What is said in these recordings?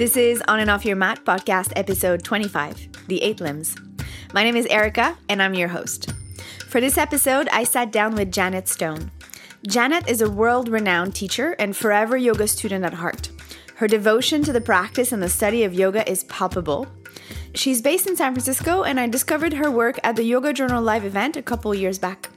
This is On and Off Your Mat podcast episode 25 The Eight Limbs. My name is Erica, and I'm your host. For this episode, I sat down with Janet Stone. Janet is a world renowned teacher and forever yoga student at heart. Her devotion to the practice and the study of yoga is palpable. She's based in San Francisco, and I discovered her work at the Yoga Journal Live event a couple years back.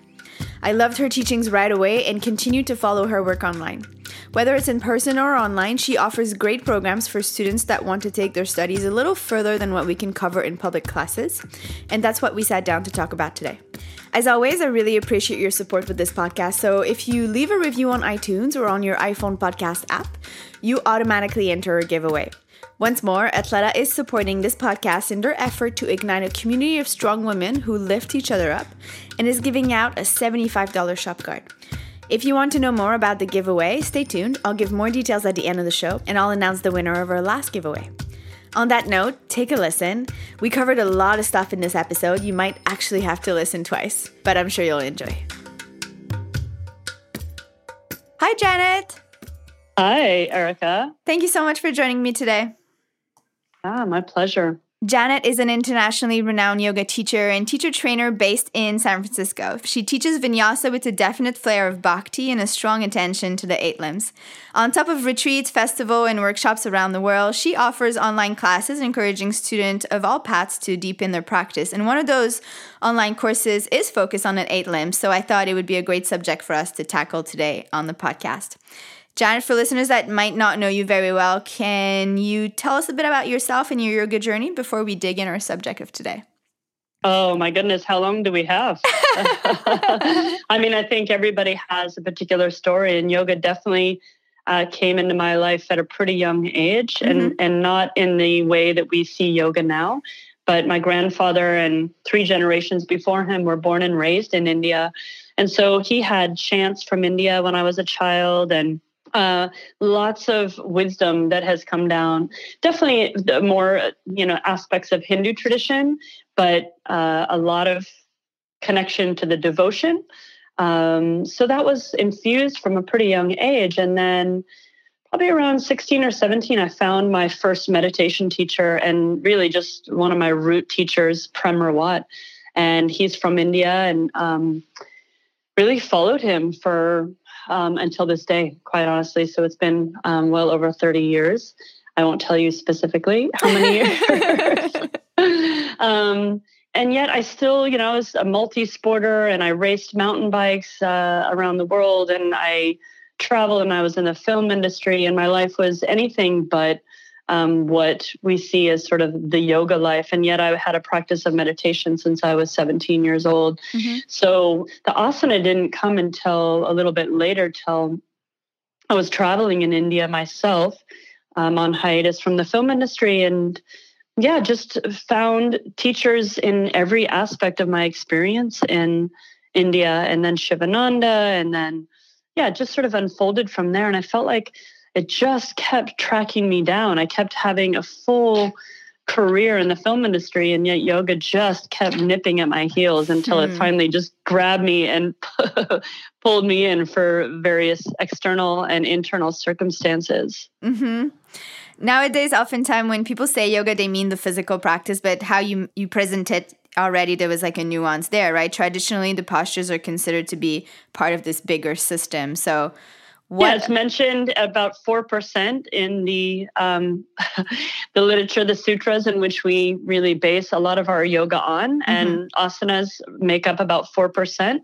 I loved her teachings right away and continued to follow her work online. Whether it's in person or online, she offers great programs for students that want to take their studies a little further than what we can cover in public classes. And that's what we sat down to talk about today. As always, I really appreciate your support with this podcast. So if you leave a review on iTunes or on your iPhone podcast app, you automatically enter a giveaway. Once more, Athleta is supporting this podcast in their effort to ignite a community of strong women who lift each other up and is giving out a $75 shop card. If you want to know more about the giveaway, stay tuned. I'll give more details at the end of the show and I'll announce the winner of our last giveaway. On that note, take a listen. We covered a lot of stuff in this episode. You might actually have to listen twice, but I'm sure you'll enjoy. Hi, Janet. Hi, Erica. Thank you so much for joining me today. Ah, my pleasure. Janet is an internationally renowned yoga teacher and teacher trainer based in San Francisco. She teaches vinyasa with a definite flair of bhakti and a strong attention to the eight limbs. On top of retreats, festival, and workshops around the world, she offers online classes encouraging students of all paths to deepen their practice. And one of those online courses is focused on the eight limbs, so I thought it would be a great subject for us to tackle today on the podcast. Janet, for listeners that might not know you very well, can you tell us a bit about yourself and your yoga journey before we dig in our subject of today? Oh my goodness, how long do we have? I mean, I think everybody has a particular story, and yoga definitely uh, came into my life at a pretty young age, mm-hmm. and and not in the way that we see yoga now. But my grandfather and three generations before him were born and raised in India, and so he had chants from India when I was a child, and uh, lots of wisdom that has come down. Definitely more you know aspects of Hindu tradition, but uh, a lot of connection to the devotion. Um, so that was infused from a pretty young age, and then probably around 16 or 17 i found my first meditation teacher and really just one of my root teachers prem rawat and he's from india and um, really followed him for um, until this day, quite honestly. So it's been um, well over 30 years. I won't tell you specifically how many years. um, and yet I still, you know, I was a multi-sporter and I raced mountain bikes uh, around the world and I traveled and I was in the film industry and my life was anything but um, what we see as sort of the yoga life. And yet I had a practice of meditation since I was 17 years old. Mm-hmm. So the asana didn't come until a little bit later, till I was traveling in India myself um, on hiatus from the film industry. And yeah, just found teachers in every aspect of my experience in India and then Shivananda and then yeah, just sort of unfolded from there. And I felt like it just kept tracking me down. I kept having a full career in the film industry and yet yoga just kept nipping at my heels until it hmm. finally just grabbed me and pulled me in for various external and internal circumstances mm-hmm. nowadays oftentimes when people say yoga they mean the physical practice but how you you present it already there was like a nuance there right traditionally the postures are considered to be part of this bigger system so what? Yeah, it's mentioned about four percent in the um, the literature, the sutras, in which we really base a lot of our yoga on, mm-hmm. and asanas make up about four percent,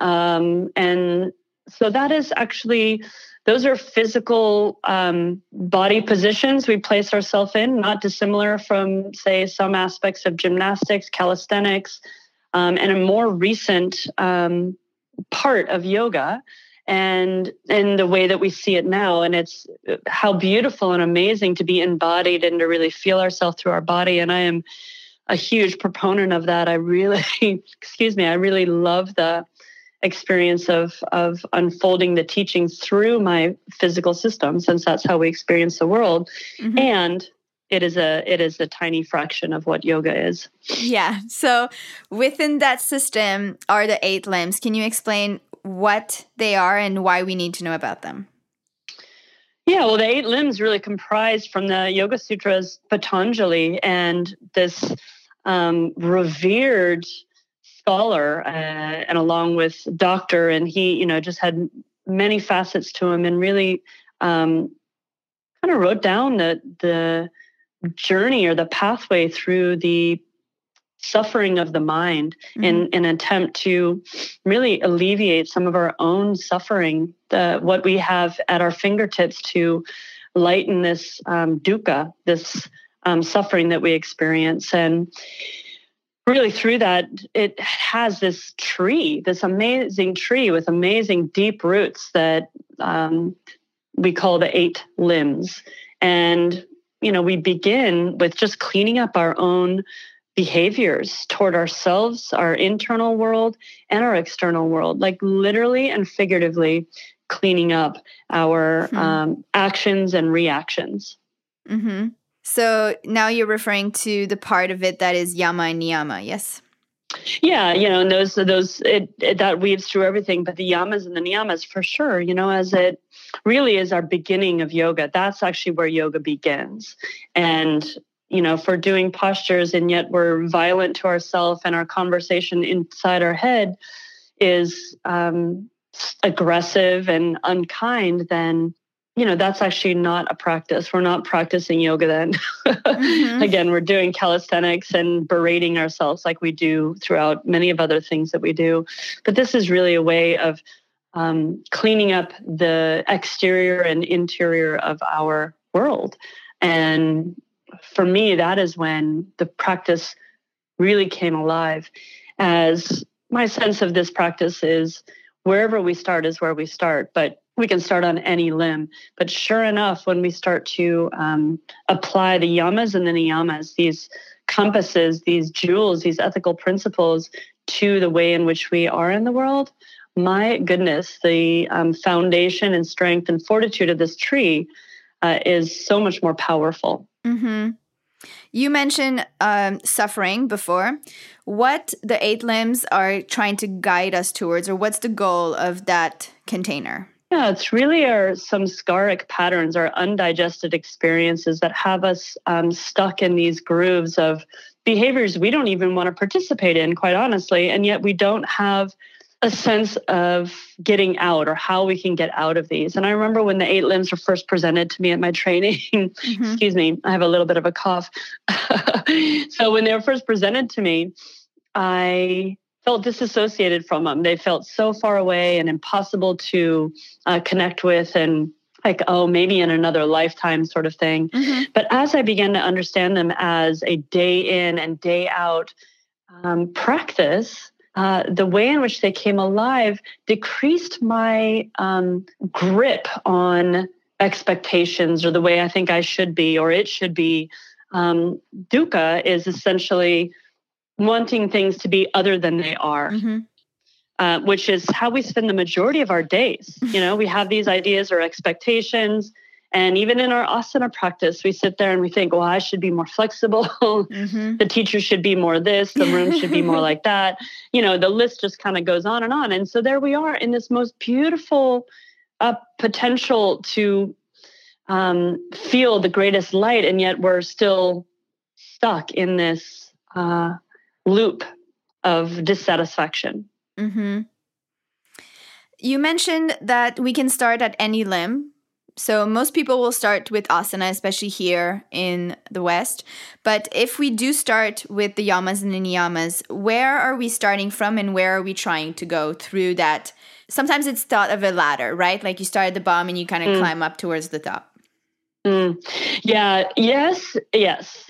um, and so that is actually those are physical um, body positions we place ourselves in, not dissimilar from say some aspects of gymnastics, calisthenics, um, and a more recent um, part of yoga and in the way that we see it now and it's how beautiful and amazing to be embodied and to really feel ourselves through our body and i am a huge proponent of that. I really excuse me i really love the experience of of unfolding the teachings through my physical system since that's how we experience the world mm-hmm. and it is a it is a tiny fraction of what yoga is. Yeah so within that system are the eight limbs. Can you explain what they are and why we need to know about them? Yeah, well, the eight limbs really comprise from the Yoga Sutras Patanjali and this um, revered scholar, uh, and along with doctor, and he, you know, just had many facets to him, and really um, kind of wrote down the the journey or the pathway through the suffering of the mind mm-hmm. in, in an attempt to really alleviate some of our own suffering, the, what we have at our fingertips to lighten this um, dukkha, this um, suffering that we experience. And really through that, it has this tree, this amazing tree with amazing deep roots that um, we call the eight limbs. And, you know, we begin with just cleaning up our own behaviors toward ourselves, our internal world, and our external world, like literally and figuratively cleaning up our mm-hmm. um, actions and reactions. Mm-hmm. So now you're referring to the part of it that is yama and niyama, yes? Yeah, you know, and those those it, it, that weaves through everything, but the yamas and the niyamas for sure. You know, as it really is our beginning of yoga. That's actually where yoga begins, and you know, for doing postures and yet we're violent to ourselves and our conversation inside our head is um, aggressive and unkind, then you know that's actually not a practice. We're not practicing yoga then. Mm-hmm. again we're doing calisthenics and berating ourselves like we do throughout many of other things that we do. But this is really a way of um, cleaning up the exterior and interior of our world. And for me, that is when the practice really came alive. As my sense of this practice is wherever we start is where we start, but we can start on any limb. But sure enough, when we start to um, apply the yamas and the niyamas, these compasses, these jewels, these ethical principles to the way in which we are in the world, my goodness, the um, foundation and strength and fortitude of this tree uh, is so much more powerful. Mm-hmm. You mentioned um, suffering before. What the eight limbs are trying to guide us towards, or what's the goal of that container? Yeah, it's really our samskaric patterns, our undigested experiences that have us um, stuck in these grooves of behaviors we don't even want to participate in, quite honestly, and yet we don't have a sense of getting out or how we can get out of these. And I remember when the eight limbs were first presented to me at my training, mm-hmm. excuse me, I have a little bit of a cough. so when they were first presented to me, I felt disassociated from them. They felt so far away and impossible to uh, connect with and like, oh, maybe in another lifetime sort of thing. Mm-hmm. But as I began to understand them as a day in and day out um, practice, uh, the way in which they came alive decreased my um, grip on expectations or the way I think I should be or it should be. Um, dukkha is essentially wanting things to be other than they are. Mm-hmm. Uh, which is how we spend the majority of our days. You know, we have these ideas or expectations, and even in our asana practice, we sit there and we think, well, I should be more flexible. Mm-hmm. the teacher should be more this, the room should be more like that. You know, the list just kind of goes on and on. And so there we are in this most beautiful uh, potential to um, feel the greatest light. And yet we're still stuck in this uh, loop of dissatisfaction. Mm-hmm. You mentioned that we can start at any limb so most people will start with asana, especially here in the West. But if we do start with the yamas and the niyamas, where are we starting from and where are we trying to go through that? Sometimes it's thought of a ladder, right? Like you start at the bottom and you kind of mm. climb up towards the top. Mm. Yeah, yes, yes,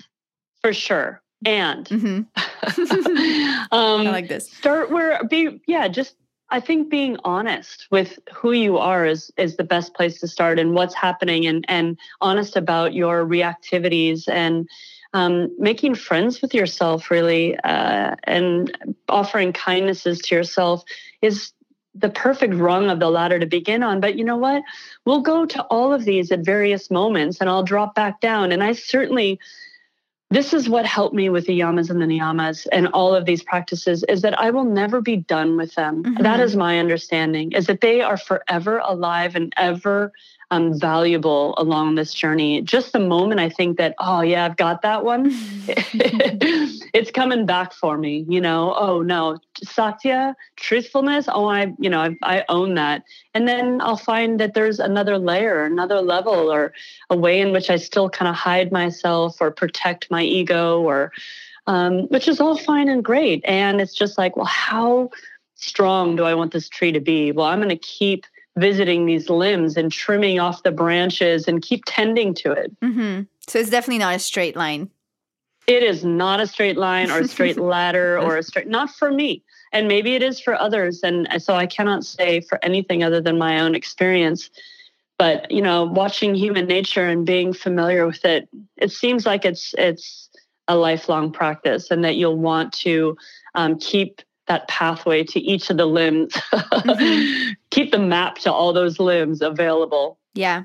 for sure. And mm-hmm. um, I like this. Start where be yeah, just I think being honest with who you are is is the best place to start and what's happening and and honest about your reactivities and um, making friends with yourself really uh, and offering kindnesses to yourself is the perfect rung of the ladder to begin on. But you know what? We'll go to all of these at various moments and I'll drop back down. And I certainly this is what helped me with the yamas and the niyamas and all of these practices is that I will never be done with them. Mm-hmm. That is my understanding is that they are forever alive and ever um, valuable along this journey. Just the moment I think that, oh yeah, I've got that one, it's coming back for me. You know, oh no, satya, truthfulness. Oh, I, you know, I, I own that, and then I'll find that there's another layer, another level, or a way in which I still kind of hide myself or protect my ego, or um, which is all fine and great. And it's just like, well, how strong do I want this tree to be? Well, I'm going to keep visiting these limbs and trimming off the branches and keep tending to it. Mm-hmm. So it's definitely not a straight line. It is not a straight line or a straight ladder or a straight, not for me. And maybe it is for others. And so I cannot say for anything other than my own experience. But, you know, watching human nature and being familiar with it, it seems like it's, it's, a lifelong practice and that you'll want to um, keep that pathway to each of the limbs, mm-hmm. keep the map to all those limbs available. Yeah.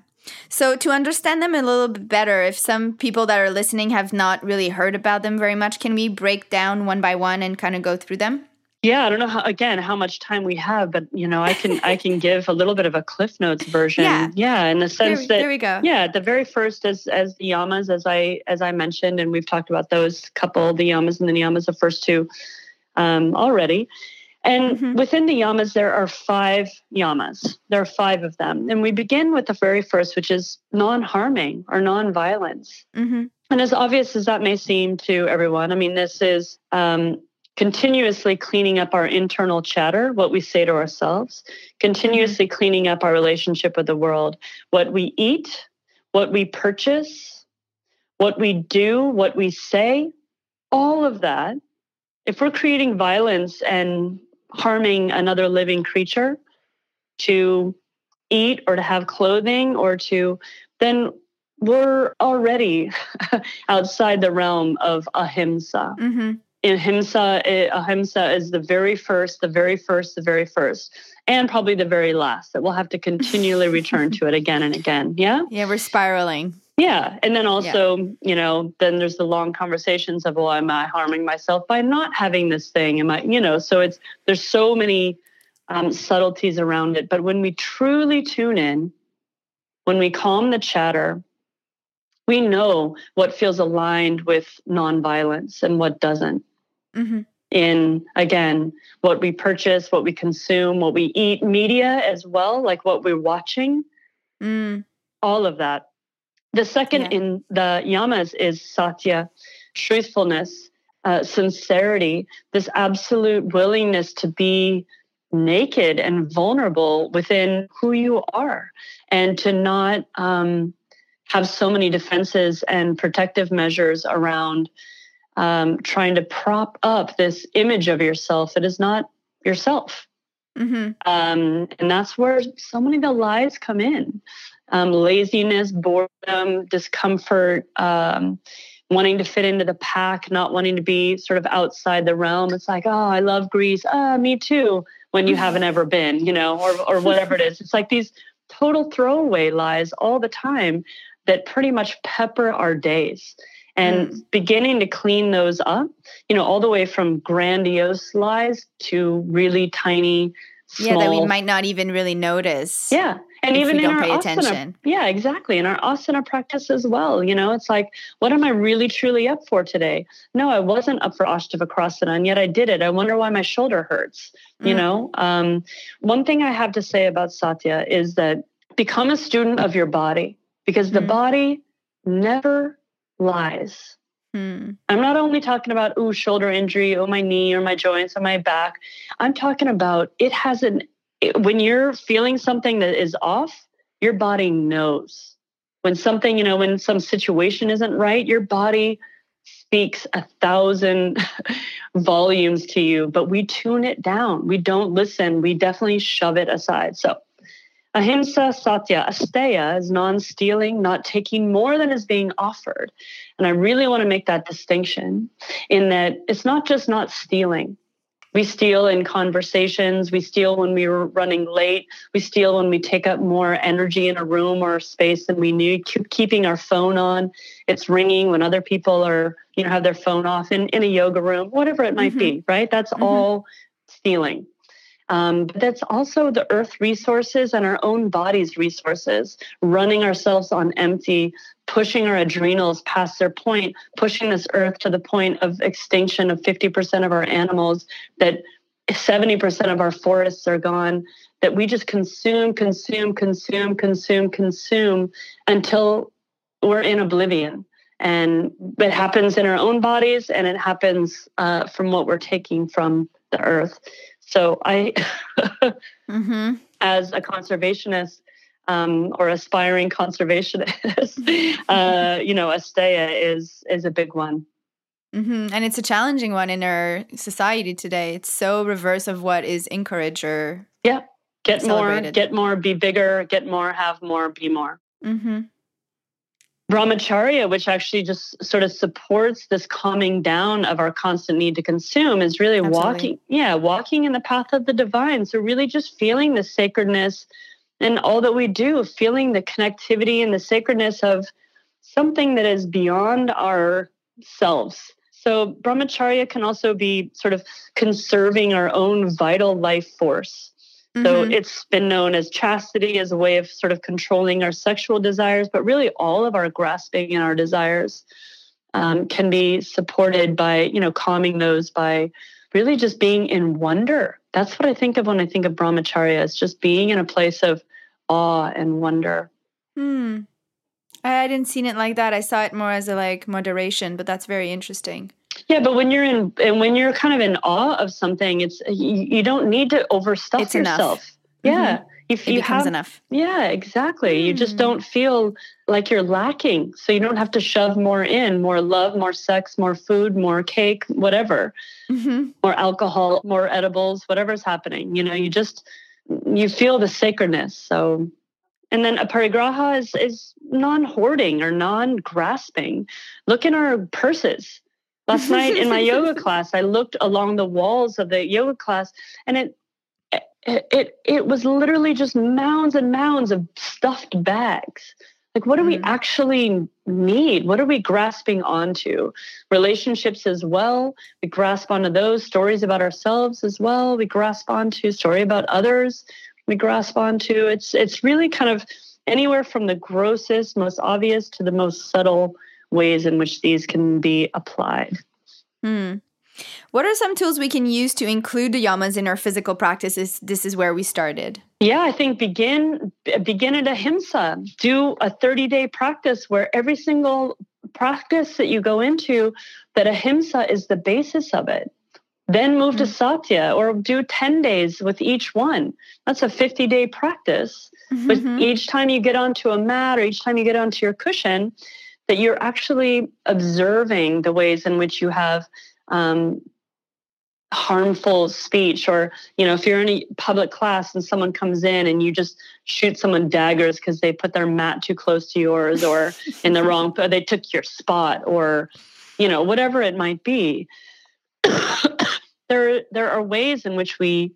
So, to understand them a little bit better, if some people that are listening have not really heard about them very much, can we break down one by one and kind of go through them? Yeah, I don't know how again how much time we have, but you know, I can I can give a little bit of a Cliff Notes version. Yeah, yeah in the sense there, that there we go. Yeah, the very first as as the yamas, as I as I mentioned, and we've talked about those couple, the yamas and the niyamas, the first two um, already. And mm-hmm. within the yamas, there are five yamas. There are five of them. And we begin with the very first, which is non harming or non violence. Mm-hmm. And as obvious as that may seem to everyone, I mean, this is um, continuously cleaning up our internal chatter, what we say to ourselves, continuously mm-hmm. cleaning up our relationship with the world, what we eat, what we purchase, what we do, what we say, all of that. If we're creating violence and harming another living creature to eat or to have clothing or to, then we're already outside the realm of ahimsa. Mm-hmm ahimsa, eh, ahimsa is the very first, the very first, the very first, and probably the very last that we'll have to continually return to it again and again. Yeah. Yeah, we're spiraling. Yeah. And then also, yeah. you know, then there's the long conversations of, well, am I harming myself by not having this thing? Am I, you know, so it's, there's so many um, subtleties around it. But when we truly tune in, when we calm the chatter, we know what feels aligned with nonviolence and what doesn't. Mm-hmm. In again, what we purchase, what we consume, what we eat, media as well, like what we're watching, mm. all of that. The second yeah. in the yamas is satya, truthfulness, uh, sincerity, this absolute willingness to be naked and vulnerable within who you are and to not um, have so many defenses and protective measures around um, trying to prop up this image of yourself that is not yourself. Mm-hmm. Um, and that's where so many of the lies come in um, laziness, boredom, discomfort, um, wanting to fit into the pack, not wanting to be sort of outside the realm. It's like, oh, I love Greece. Ah, me too. When you haven't ever been, you know, or, or whatever it is. It's like these total throwaway lies all the time that pretty much pepper our days and mm. beginning to clean those up you know all the way from grandiose lies to really tiny small, yeah that we might not even really notice yeah and even in our asana, attention. yeah exactly in our asana practice as well you know it's like what am i really truly up for today no i wasn't up for ashtavakrasana and yet i did it i wonder why my shoulder hurts mm. you know um, one thing i have to say about satya is that become a student of your body because the mm. body never lies. Hmm. I'm not only talking about, oh, shoulder injury, oh, my knee or my joints or my back. I'm talking about it has an, when you're feeling something that is off, your body knows. When something, you know, when some situation isn't right, your body speaks a thousand volumes to you, but we tune it down. We don't listen. We definitely shove it aside. So Ahimsa Satya, Asteya is non stealing, not taking more than is being offered. And I really want to make that distinction in that it's not just not stealing. We steal in conversations. We steal when we are running late. We steal when we take up more energy in a room or a space than we need. Keeping our phone on, it's ringing when other people are, you know, have their phone off in, in a yoga room, whatever it might mm-hmm. be, right? That's mm-hmm. all stealing. Um, but that's also the earth resources and our own body's resources, running ourselves on empty, pushing our adrenals past their point, pushing this earth to the point of extinction of 50% of our animals, that 70% of our forests are gone, that we just consume, consume, consume, consume, consume until we're in oblivion. And it happens in our own bodies and it happens uh, from what we're taking from the earth. So I, mm-hmm. as a conservationist um, or aspiring conservationist, uh, you know, Asteya is is a big one. Mm-hmm. And it's a challenging one in our society today. It's so reverse of what is encouraged or yeah, get more, get more, be bigger, get more, have more, be more. Mm-hmm. Brahmacharya, which actually just sort of supports this calming down of our constant need to consume, is really Absolutely. walking, yeah, walking in the path of the divine. So, really just feeling the sacredness and all that we do, feeling the connectivity and the sacredness of something that is beyond ourselves. So, Brahmacharya can also be sort of conserving our own vital life force. So mm-hmm. it's been known as chastity as a way of sort of controlling our sexual desires, but really all of our grasping and our desires um, can be supported by, you know, calming those by really just being in wonder. That's what I think of when I think of brahmacharya. It's just being in a place of awe and wonder. Hmm. I didn't see it like that. I saw it more as a like moderation, but that's very interesting. Yeah, but when you're in and when you're kind of in awe of something, it's you, you don't need to overstuff it's yourself. Enough. Yeah. Mm-hmm. If it you have enough. Yeah, exactly. Mm. You just hmm. don't feel like you're lacking. So you don't have to shove more in, more love, more sex, more food, more cake, whatever. Mm-hmm. More alcohol, more edibles, whatever's happening. You know, you just you feel the sacredness. So and then aparigraha is is non-hoarding or non-grasping. Look in our purses Last night in my yoga class, I looked along the walls of the yoga class and it it, it it was literally just mounds and mounds of stuffed bags. Like, what do mm we actually need? What are we grasping onto? Relationships as well. We grasp onto those stories about ourselves as well. We grasp onto story about others. We grasp onto it's it's really kind of anywhere from the grossest, most obvious to the most subtle ways in which these can be applied. Hmm. What are some tools we can use to include the yamas in our physical practices? This is where we started. Yeah, I think begin begin at ahimsa. Do a 30-day practice where every single practice that you go into, that ahimsa is the basis of it. Then move mm-hmm. to satya or do 10 days with each one. That's a 50-day practice. Mm-hmm. But each time you get onto a mat or each time you get onto your cushion, that you're actually observing the ways in which you have um, harmful speech or you know if you're in a public class and someone comes in and you just shoot someone daggers because they put their mat too close to yours or in the wrong they took your spot or you know whatever it might be there there are ways in which we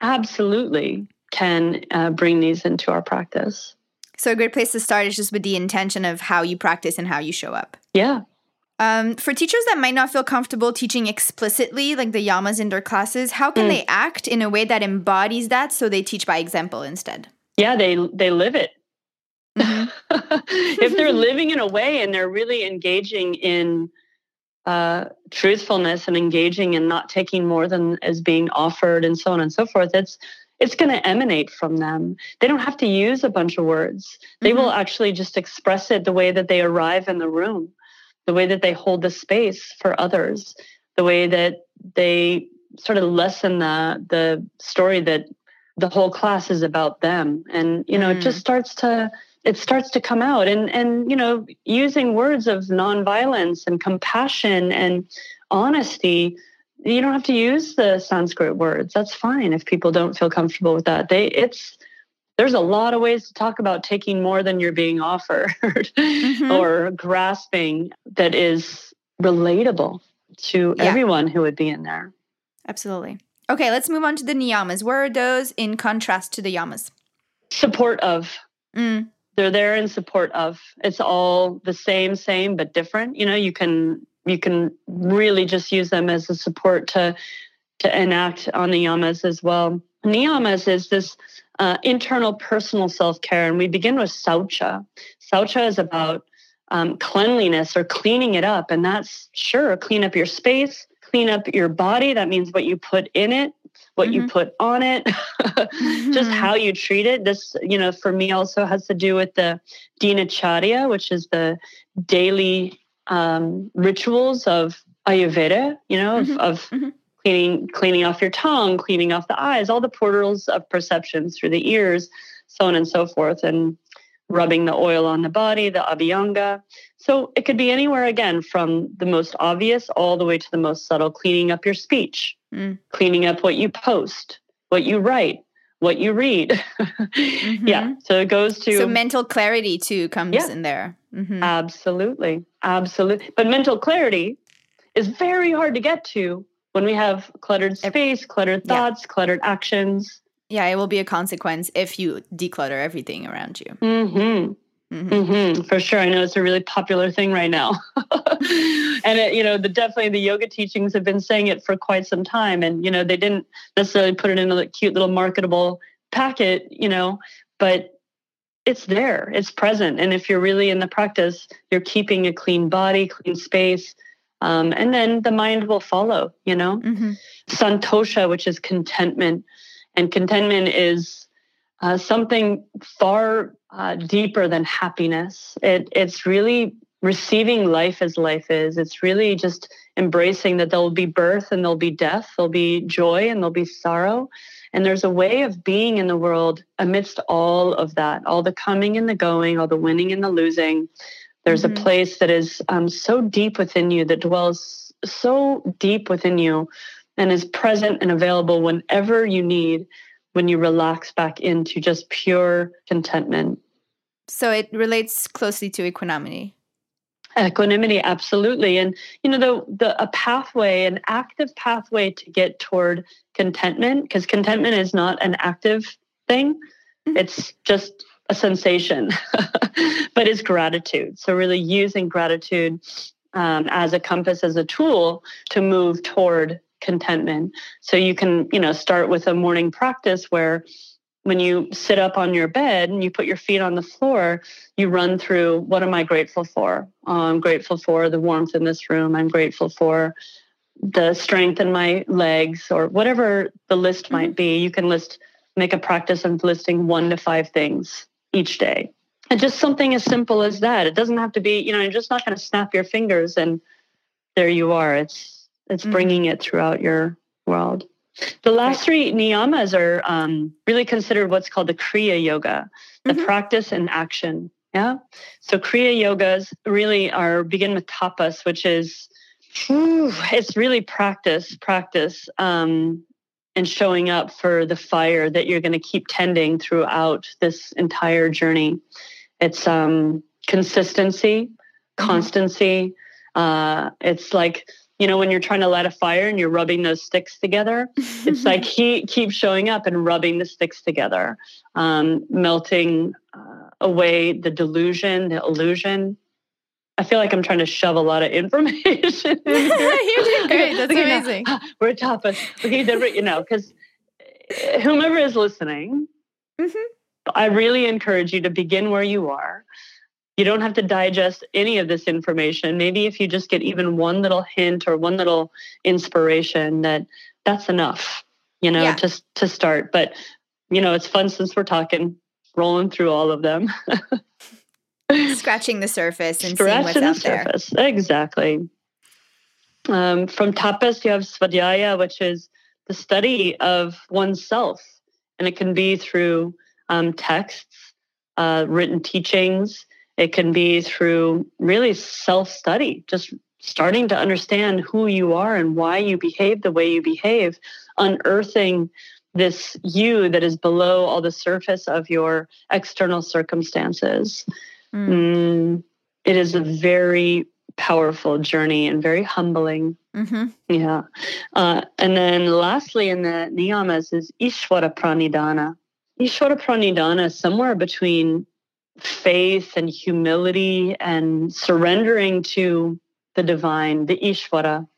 absolutely can uh, bring these into our practice so a great place to start is just with the intention of how you practice and how you show up. Yeah. Um, for teachers that might not feel comfortable teaching explicitly, like the yamas in their classes, how can mm. they act in a way that embodies that so they teach by example instead? Yeah, they they live it. Mm-hmm. if they're living in a way and they're really engaging in uh, truthfulness and engaging and not taking more than is being offered and so on and so forth, it's it's going to emanate from them. They don't have to use a bunch of words. They mm-hmm. will actually just express it the way that they arrive in the room, the way that they hold the space for others, the way that they sort of lessen the the story that the whole class is about them. And you know, mm. it just mm. starts to it starts to come out and and you know, using words of nonviolence and compassion and honesty you don't have to use the Sanskrit words. That's fine if people don't feel comfortable with that. They it's there's a lot of ways to talk about taking more than you're being offered mm-hmm. or grasping that is relatable to yeah. everyone who would be in there. Absolutely. Okay, let's move on to the niyamas. Where are those in contrast to the yamas? Support of. Mm. They're there in support of. It's all the same, same, but different. You know, you can you can really just use them as a support to to enact on the yamas as well. Niyamas is this uh, internal personal self care, and we begin with saucha. Saucha is about um, cleanliness or cleaning it up, and that's sure clean up your space, clean up your body. That means what you put in it, what mm-hmm. you put on it, mm-hmm. just how you treat it. This, you know, for me also has to do with the dinacharya, which is the daily um, rituals of Ayurveda, you know, mm-hmm. of, of mm-hmm. Cleaning cleaning off your tongue, cleaning off the eyes, all the portals of perceptions through the ears, so on and so forth, and rubbing the oil on the body, the abhyanga. So it could be anywhere again from the most obvious all the way to the most subtle, cleaning up your speech, mm. cleaning up what you post, what you write, what you read. mm-hmm. Yeah. So it goes to So mental clarity too comes yeah, in there. Mm-hmm. Absolutely. Absolutely. But mental clarity is very hard to get to when we have cluttered space, cluttered thoughts, yeah. cluttered actions. Yeah, it will be a consequence if you declutter everything around you. Mm-hmm. Mm-hmm. Mm-hmm, for sure. I know it's a really popular thing right now. and it, you know, the definitely the yoga teachings have been saying it for quite some time. And, you know, they didn't necessarily put it in a cute little marketable packet, you know, but it's there, it's present. And if you're really in the practice, you're keeping a clean body, clean space. Um, and then the mind will follow, you know. Mm-hmm. Santosha, which is contentment. And contentment is uh, something far uh, deeper than happiness. It, it's really receiving life as life is. It's really just embracing that there'll be birth and there'll be death, there'll be joy and there'll be sorrow. And there's a way of being in the world amidst all of that, all the coming and the going, all the winning and the losing. There's mm-hmm. a place that is um, so deep within you, that dwells so deep within you, and is present and available whenever you need when you relax back into just pure contentment. So it relates closely to equanimity. Equanimity, absolutely. And you know, the the a pathway, an active pathway to get toward contentment, because contentment is not an active thing. Mm-hmm. It's just a sensation, but it's gratitude. So really using gratitude um, as a compass, as a tool to move toward contentment. So you can, you know, start with a morning practice where when you sit up on your bed and you put your feet on the floor, you run through what am I grateful for? Oh, I'm grateful for the warmth in this room. I'm grateful for the strength in my legs or whatever the list might mm-hmm. be. You can list, make a practice of listing one to five things each day. And just something as simple as that. It doesn't have to be, you know, you're just not going to snap your fingers and there you are. It's it's mm-hmm. bringing it throughout your world. The last three niyamas are um, really considered what's called the Kriya Yoga, the mm-hmm. practice and action. Yeah. So Kriya Yogas really are begin with tapas, which is whew, it's really practice, practice, um, and showing up for the fire that you're going to keep tending throughout this entire journey. It's um, consistency, mm-hmm. constancy. Uh, it's like you know when you're trying to light a fire and you're rubbing those sticks together it's like heat keeps showing up and rubbing the sticks together um, melting uh, away the delusion the illusion i feel like i'm trying to shove a lot of information in you're doing great that's okay, amazing now, we're tapas okay you know because uh, whomever is listening mm-hmm. i really encourage you to begin where you are you don't have to digest any of this information. Maybe if you just get even one little hint or one little inspiration, that that's enough, you know, yeah. just to start. But you know, it's fun since we're talking, rolling through all of them. Scratching the surface and Scratching seeing what's the out surface. there. Exactly. Um, from tapas, you have svadhyaya, which is the study of oneself. And it can be through um, texts, uh, written teachings, it can be through really self study, just starting to understand who you are and why you behave the way you behave, unearthing this you that is below all the surface of your external circumstances. Mm. Mm, it is a very powerful journey and very humbling. Mm-hmm. Yeah. Uh, and then lastly, in the niyamas is Ishvara Pranidhana. Ishvara Pranidhana is somewhere between faith and humility and surrendering to the divine, the Ishvara.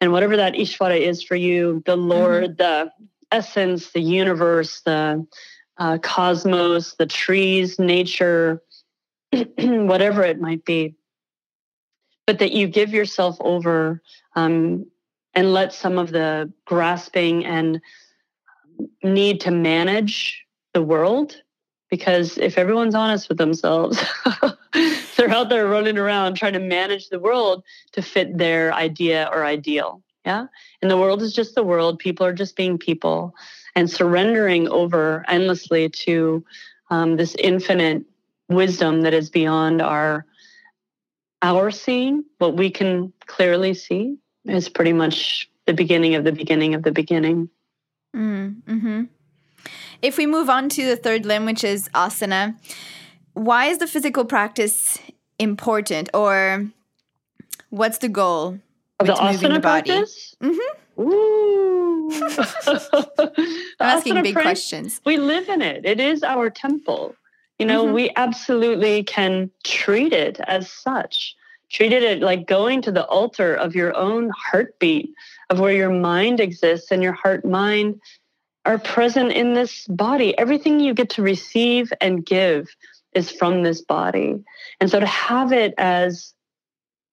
And whatever that Ishvara is for you, the Lord, mm-hmm. the essence, the universe, the uh, cosmos, the trees, nature, whatever it might be. But that you give yourself over um, and let some of the grasping and need to manage the world. Because if everyone's honest with themselves, they're out there running around trying to manage the world to fit their idea or ideal. Yeah. And the world is just the world. People are just being people and surrendering over endlessly to um, this infinite wisdom that is beyond our our seeing what we can clearly see is pretty much the beginning of the beginning of the beginning mm, mm-hmm. if we move on to the third limb which is asana why is the physical practice important or what's the goal of the asana the practice mm-hmm. Ooh. I'm asking big questions. We live in it. It is our temple. You know, mm-hmm. we absolutely can treat it as such. Treated it like going to the altar of your own heartbeat, of where your mind exists and your heart mind are present in this body. Everything you get to receive and give is from this body. And so to have it as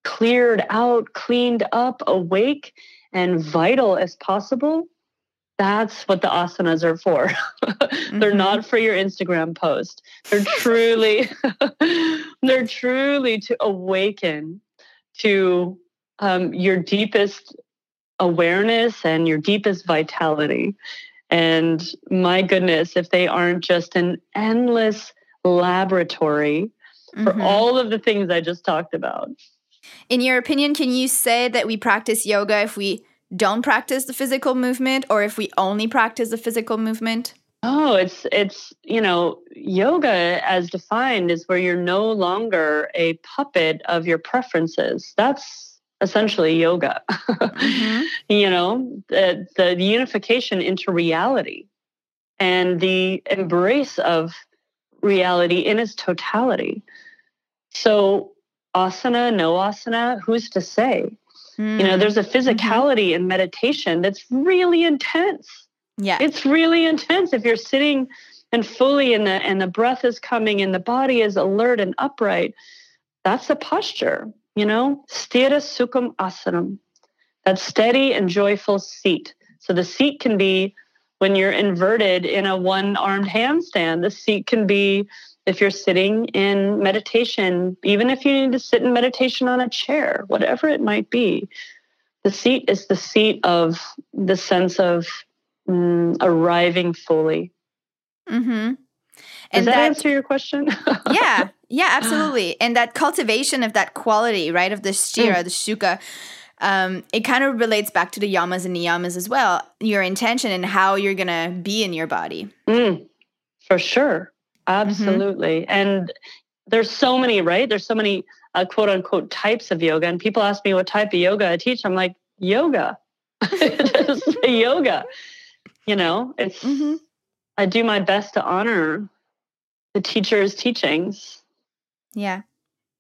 cleared out, cleaned up, awake, and vital as possible, that's what the asanas are for. they're mm-hmm. not for your Instagram post. They're truly, they're truly to awaken to um, your deepest awareness and your deepest vitality. And my goodness, if they aren't just an endless laboratory mm-hmm. for all of the things I just talked about. In your opinion, can you say that we practice yoga if we don't practice the physical movement or if we only practice the physical movement? Oh, it's it's you know, yoga as defined is where you're no longer a puppet of your preferences. That's essentially yoga. Mm-hmm. you know, the, the unification into reality and the embrace of reality in its totality. So asana, no asana, who's to say? Mm. You know, there's a mm-hmm. physicality mm-hmm. in meditation that's really intense. Yeah. It's really intense if you're sitting and fully and the and the breath is coming and the body is alert and upright. That's a posture, you know, sthira sukham asanam. That steady and joyful seat. So the seat can be when you're inverted in a one-armed handstand. The seat can be if you're sitting in meditation, even if you need to sit in meditation on a chair, whatever it might be, the seat is the seat of the sense of mm, arriving fully. Mm-hmm. Does that, that, answer your question? yeah, yeah, absolutely. And that cultivation of that quality, right, of the sthira, mm. the sukha, um, it kind of relates back to the yamas and niyamas as well. Your intention and how you're gonna be in your body. Mm, for sure. Mm-hmm. Absolutely. Mm-hmm. And there's so many, right? There's so many uh, quote unquote types of yoga. And people ask me what type of yoga I teach. I'm like, yoga. Just yoga. You know, it's, mm-hmm. I do my best to honor the teacher's teachings. Yeah.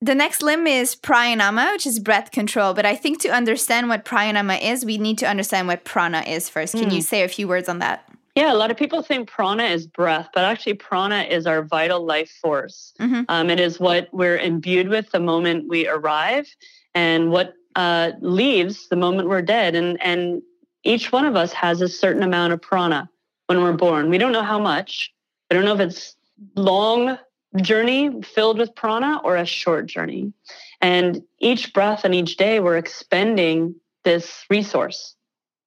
The next limb is pranayama, which is breath control. But I think to understand what pranayama is, we need to understand what prana is first. Can mm. you say a few words on that? Yeah, a lot of people think prana is breath, but actually, prana is our vital life force. Mm-hmm. Um, it is what we're imbued with the moment we arrive and what uh, leaves the moment we're dead. And, and each one of us has a certain amount of prana when we're born. We don't know how much. I don't know if it's long journey filled with prana or a short journey. And each breath and each day, we're expending this resource.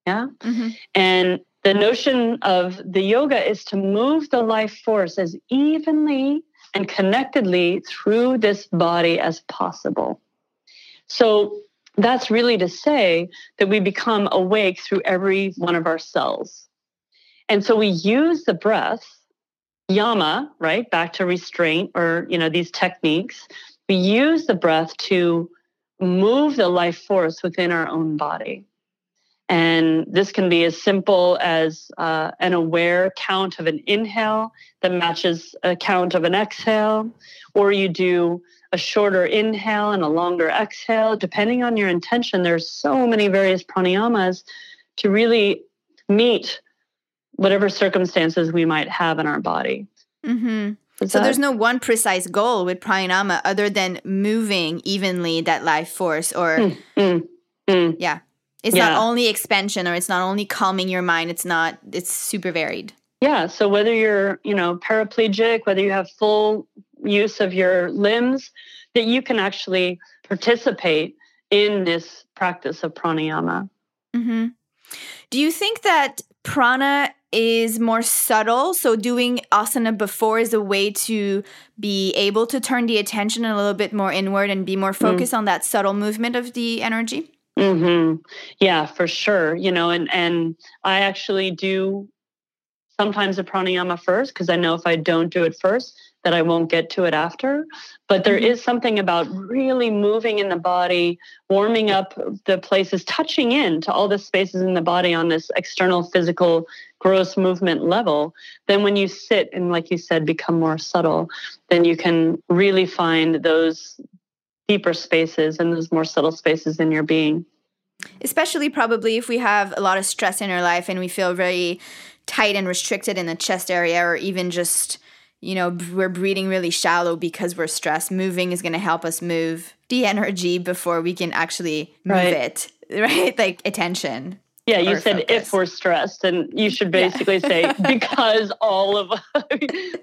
Yeah. Mm-hmm. And the notion of the yoga is to move the life force as evenly and connectedly through this body as possible. So that's really to say that we become awake through every one of our cells. And so we use the breath, yama, right? Back to restraint or, you know, these techniques. We use the breath to move the life force within our own body. And this can be as simple as uh, an aware count of an inhale that matches a count of an exhale, or you do a shorter inhale and a longer exhale. Depending on your intention, there's so many various pranayamas to really meet whatever circumstances we might have in our body. Mm-hmm. So that- there's no one precise goal with pranayama other than moving evenly that life force or mm, mm, mm. yeah. It's yeah. not only expansion or it's not only calming your mind, it's not it's super varied. Yeah, so whether you're, you know, paraplegic, whether you have full use of your limbs, that you can actually participate in this practice of pranayama. Mm-hmm. Do you think that prana is more subtle? So, doing asana before is a way to be able to turn the attention a little bit more inward and be more mm. focused mm. on that subtle movement of the energy? Mm-hmm. Yeah, for sure. You know, and and I actually do sometimes a pranayama first because I know if I don't do it first, that I won't get to it after. But there mm-hmm. is something about really moving in the body, warming up the places, touching in to all the spaces in the body on this external physical gross movement level. Then when you sit and, like you said, become more subtle, then you can really find those deeper spaces and those more subtle spaces in your being. Especially probably if we have a lot of stress in our life and we feel very tight and restricted in the chest area or even just you know we're breathing really shallow because we're stressed moving is going to help us move the energy before we can actually move right. it right like attention yeah you said focus. if we're stressed and you should basically yeah. say because all of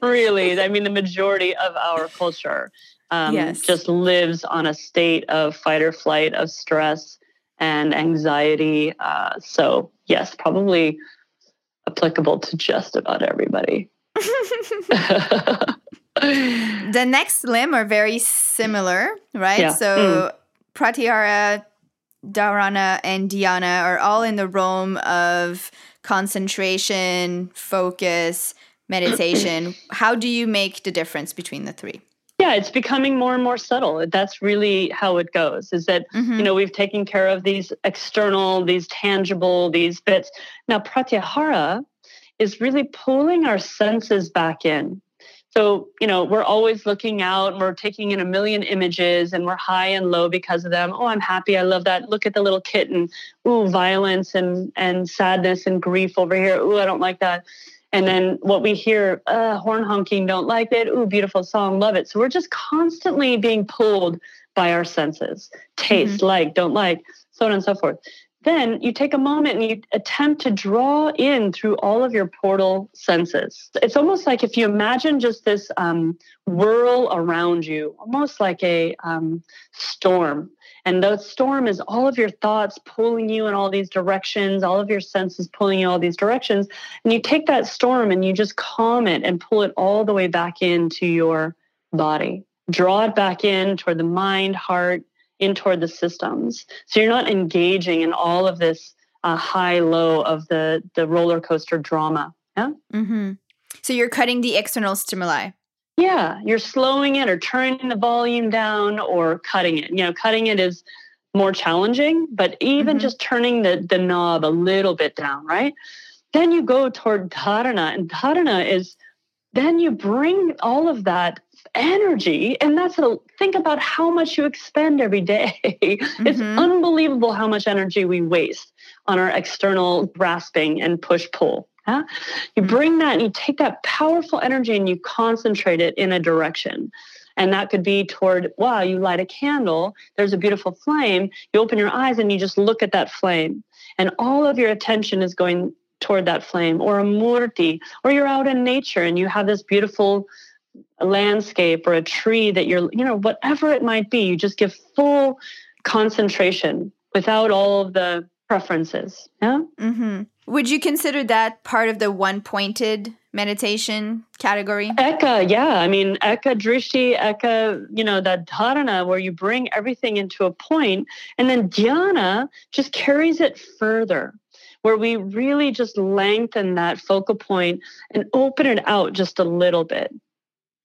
really i mean the majority of our culture um, yes. just lives on a state of fight or flight of stress and anxiety uh, so yes probably applicable to just about everybody. the next limb are very similar, right? Yeah. So mm. Pratyahara, Dharana, and Dhyana are all in the realm of concentration, focus, meditation. How do you make the difference between the three? Yeah it's becoming more and more subtle. That's really how it goes is that mm-hmm. you know we've taken care of these external these tangible these bits. Now pratyahara is really pulling our senses back in. So you know we're always looking out and we're taking in a million images and we're high and low because of them. Oh i'm happy i love that. Look at the little kitten. Ooh violence and and sadness and grief over here. Ooh i don't like that and then what we hear, uh, horn honking, don't like it. Ooh, beautiful song, love it. So we're just constantly being pulled by our senses taste, mm-hmm. like, don't like, so on and so forth. Then you take a moment and you attempt to draw in through all of your portal senses. It's almost like if you imagine just this um, whirl around you, almost like a um, storm and the storm is all of your thoughts pulling you in all these directions, all of your senses pulling you all these directions. And you take that storm and you just calm it and pull it all the way back into your body. Draw it back in toward the mind, heart, in toward the systems. So you're not engaging in all of this uh, high low of the the roller coaster drama. Yeah. Mm-hmm. So you're cutting the external stimuli. Yeah, you're slowing it or turning the volume down or cutting it. You know, cutting it is more challenging, but even mm-hmm. just turning the, the knob a little bit down, right? Then you go toward dharana, and dharana is then you bring all of that energy, and that's a think about how much you expend every day. Mm-hmm. It's unbelievable how much energy we waste on our external grasping and push pull. Yeah? You mm-hmm. bring that and you take that powerful energy and you concentrate it in a direction. And that could be toward, wow, you light a candle, there's a beautiful flame. You open your eyes and you just look at that flame. And all of your attention is going toward that flame, or a murti, or you're out in nature and you have this beautiful landscape or a tree that you're, you know, whatever it might be, you just give full concentration without all of the preferences. Yeah. Mm-hmm. Would you consider that part of the one pointed meditation category? Eka, yeah. I mean, Eka Drishti, Eka, you know, that dharana where you bring everything into a point, and then dhyana just carries it further, where we really just lengthen that focal point and open it out just a little bit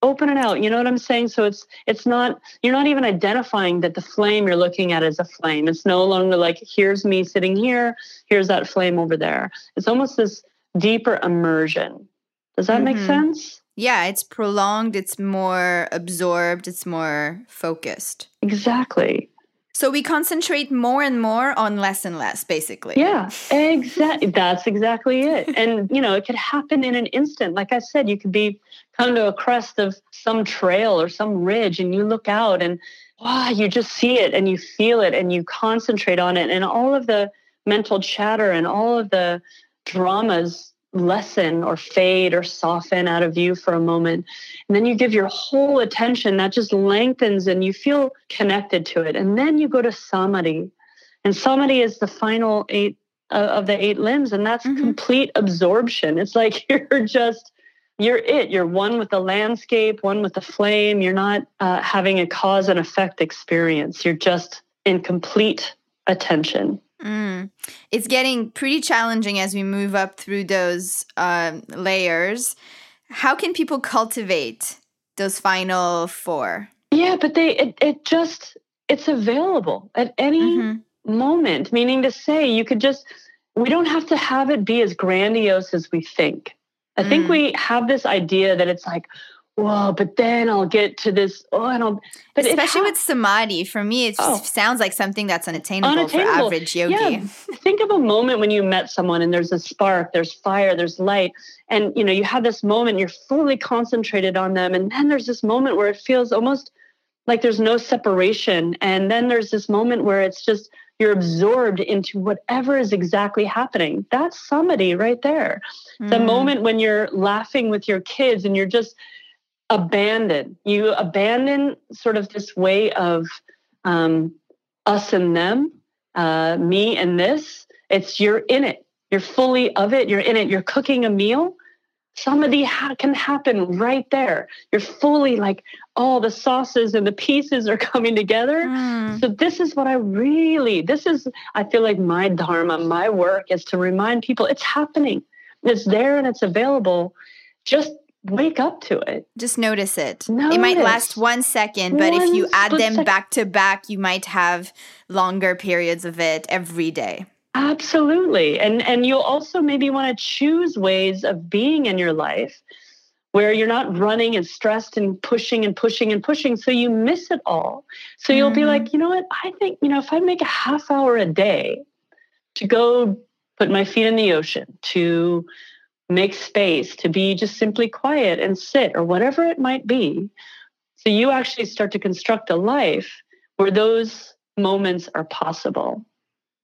open it out you know what i'm saying? So it's it's not you're not even identifying that the flame you're looking at is a flame. It's no longer like here's me sitting here here's that flame over there. It's almost this deeper immersion. Does that mm-hmm. make sense? Yeah it's prolonged it's more absorbed it's more focused. Exactly So we concentrate more and more on less and less, basically. Yeah, exactly. That's exactly it. And, you know, it could happen in an instant. Like I said, you could be come to a crest of some trail or some ridge and you look out and wow, you just see it and you feel it and you concentrate on it. And all of the mental chatter and all of the dramas lessen or fade or soften out of view for a moment. And then you give your whole attention, that just lengthens and you feel connected to it. And then you go to samadhi. And samadhi is the final eight uh, of the eight limbs, and that's mm-hmm. complete absorption. It's like you're just, you're it. You're one with the landscape, one with the flame. You're not uh, having a cause and effect experience. You're just in complete attention. Mm. It's getting pretty challenging as we move up through those um, layers. How can people cultivate those final four? Yeah, but they it, it just it's available at any mm-hmm. moment. Meaning to say, you could just we don't have to have it be as grandiose as we think. I mm. think we have this idea that it's like, whoa, but then I'll get to this. Oh, and I'll. But Especially with samadhi, for me, it oh. sounds like something that's unattainable, unattainable, for average yogi. Yeah. Think of a moment when you met someone and there's a spark, there's fire, there's light, and you know you have this moment. You're fully concentrated on them, and then there's this moment where it feels almost like there's no separation, and then there's this moment where it's just you're absorbed into whatever is exactly happening. That's samadhi right there. Mm. The moment when you're laughing with your kids and you're just abandon. You abandon sort of this way of um, us and them, uh, me and this. It's you're in it. You're fully of it. You're in it. You're cooking a meal. Samadhi ha- can happen right there. You're fully like all the sauces and the pieces are coming together. Mm. So this is what I really. This is I feel like my dharma, my work is to remind people it's happening. It's there and it's available. Just wake up to it. Just notice it. Notice. It might last one second, but one if you add them back to back, you might have longer periods of it every day. Absolutely. And and you'll also maybe want to choose ways of being in your life where you're not running and stressed and pushing and pushing and pushing so you miss it all. So you'll mm-hmm. be like, "You know what? I think, you know, if I make a half hour a day to go put my feet in the ocean, to make space to be just simply quiet and sit or whatever it might be. So you actually start to construct a life where those moments are possible.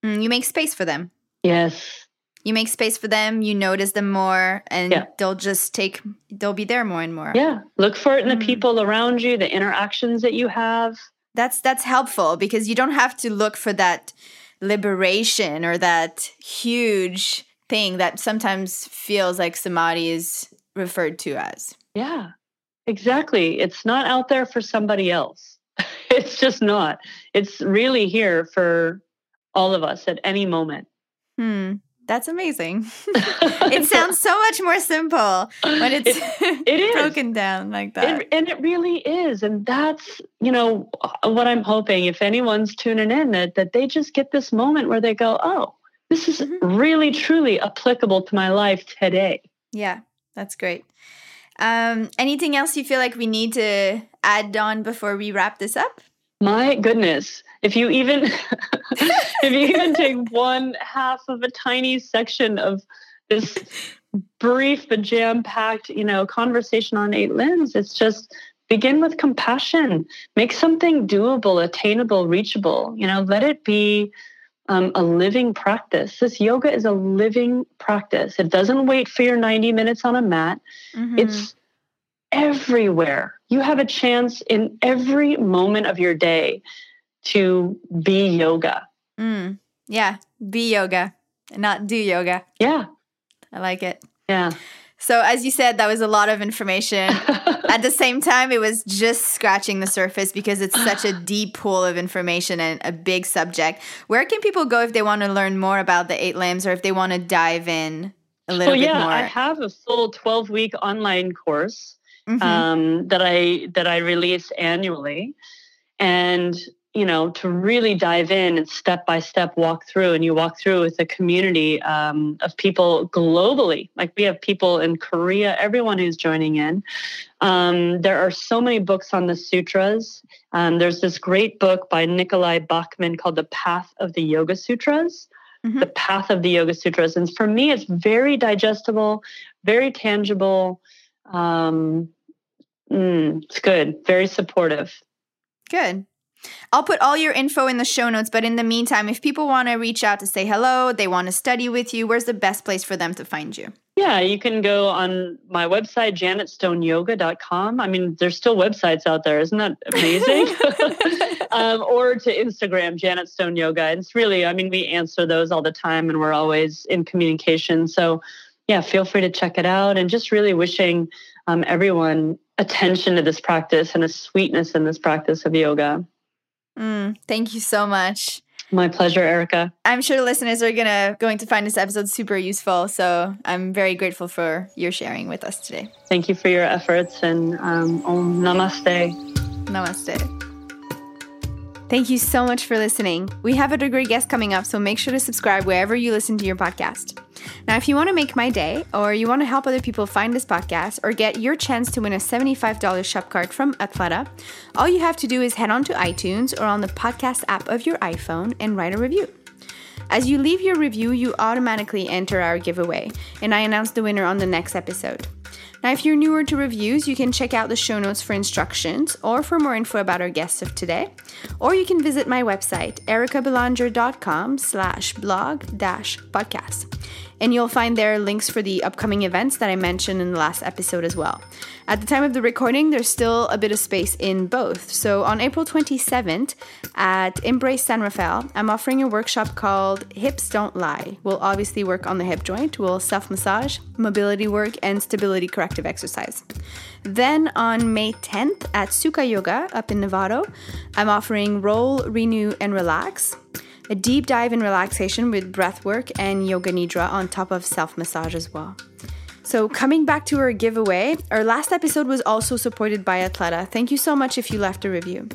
Mm, you make space for them. Yes. You make space for them, you notice them more, and yeah. they'll just take, they'll be there more and more. Yeah. Look for it in the mm. people around you, the interactions that you have. That's that's helpful because you don't have to look for that liberation or that huge thing that sometimes feels like samadhi is referred to as. Yeah, exactly. It's not out there for somebody else. it's just not. It's really here for all of us at any moment. Hmm. That's amazing. it sounds so much more simple when it's it, it broken down like that. It, and it really is. And that's, you know, what I'm hoping if anyone's tuning in that that they just get this moment where they go, "Oh, this is mm-hmm. really truly applicable to my life today. Yeah, that's great. Um, anything else you feel like we need to add on before we wrap this up? My goodness, if you even if you even take one half of a tiny section of this brief but jam-packed, you know, conversation on eight limbs, it's just begin with compassion. Make something doable, attainable, reachable. You know, let it be um, a living practice. This yoga is a living practice. It doesn't wait for your 90 minutes on a mat, mm-hmm. it's everywhere. You have a chance in every moment of your day to be yoga. Mm, yeah, be yoga, not do yoga. Yeah. I like it. Yeah. So, as you said, that was a lot of information. At the same time, it was just scratching the surface because it's such a deep pool of information and a big subject. Where can people go if they want to learn more about the eight limbs or if they want to dive in a little well, bit yeah, more? I have a full 12 week online course mm-hmm. um, that I that I release annually. And you know, to really dive in and step by step walk through, and you walk through with a community um, of people globally. Like we have people in Korea, everyone who's joining in. Um, there are so many books on the sutras. Um, there's this great book by Nicolai Bachman called The Path of the Yoga Sutras. Mm-hmm. The Path of the Yoga Sutras. And for me, it's very digestible, very tangible. Um, mm, it's good, very supportive. Good. I'll put all your info in the show notes, but in the meantime, if people want to reach out to say hello, they want to study with you, where's the best place for them to find you? Yeah, you can go on my website, janetstoneyoga.com. I mean, there's still websites out there. Isn't that amazing? um, or to Instagram, Janet Stone Yoga. it's really, I mean, we answer those all the time and we're always in communication. So, yeah, feel free to check it out. And just really wishing um, everyone attention to this practice and a sweetness in this practice of yoga. Mm, thank you so much. My pleasure, Erica. I'm sure listeners are gonna going to find this episode super useful. So I'm very grateful for your sharing with us today. Thank you for your efforts and um, om namaste. Namaste. Thank you so much for listening. We have a great guest coming up, so make sure to subscribe wherever you listen to your podcast. Now, if you want to make my day, or you want to help other people find this podcast, or get your chance to win a $75 shop card from Athleta, all you have to do is head on to iTunes or on the podcast app of your iPhone and write a review. As you leave your review, you automatically enter our giveaway, and I announce the winner on the next episode. Now, if you're newer to reviews, you can check out the show notes for instructions or for more info about our guests of today. Or you can visit my website, ericabelanger.com slash blog dash podcast and you'll find there links for the upcoming events that I mentioned in the last episode as well. At the time of the recording, there's still a bit of space in both. So on April 27th at Embrace San Rafael, I'm offering a workshop called Hips Don't Lie. We'll obviously work on the hip joint, we'll self massage, mobility work, and stability corrective exercise. Then on May 10th at Suka Yoga up in Novato, I'm offering Roll, Renew, and Relax a deep dive in relaxation with breath work and yoga nidra on top of self massage as well. So, coming back to our giveaway, our last episode was also supported by Athleta. Thank you so much if you left a review.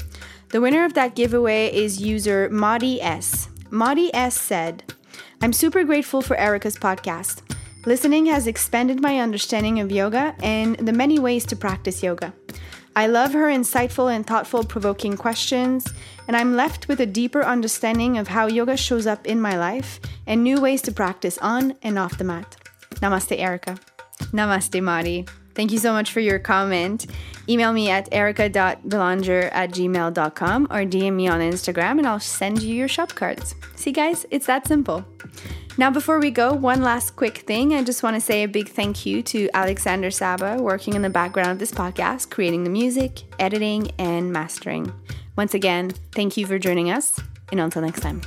The winner of that giveaway is user Madi S. Madi S said, I'm super grateful for Erica's podcast. Listening has expanded my understanding of yoga and the many ways to practice yoga. I love her insightful and thoughtful provoking questions, and I'm left with a deeper understanding of how yoga shows up in my life and new ways to practice on and off the mat. Namaste, Erica. Namaste, Mari. Thank you so much for your comment. Email me at erica.belanger at gmail.com or DM me on Instagram and I'll send you your shop cards. See, guys, it's that simple. Now, before we go, one last quick thing. I just want to say a big thank you to Alexander Saba, working in the background of this podcast, creating the music, editing, and mastering. Once again, thank you for joining us, and until next time.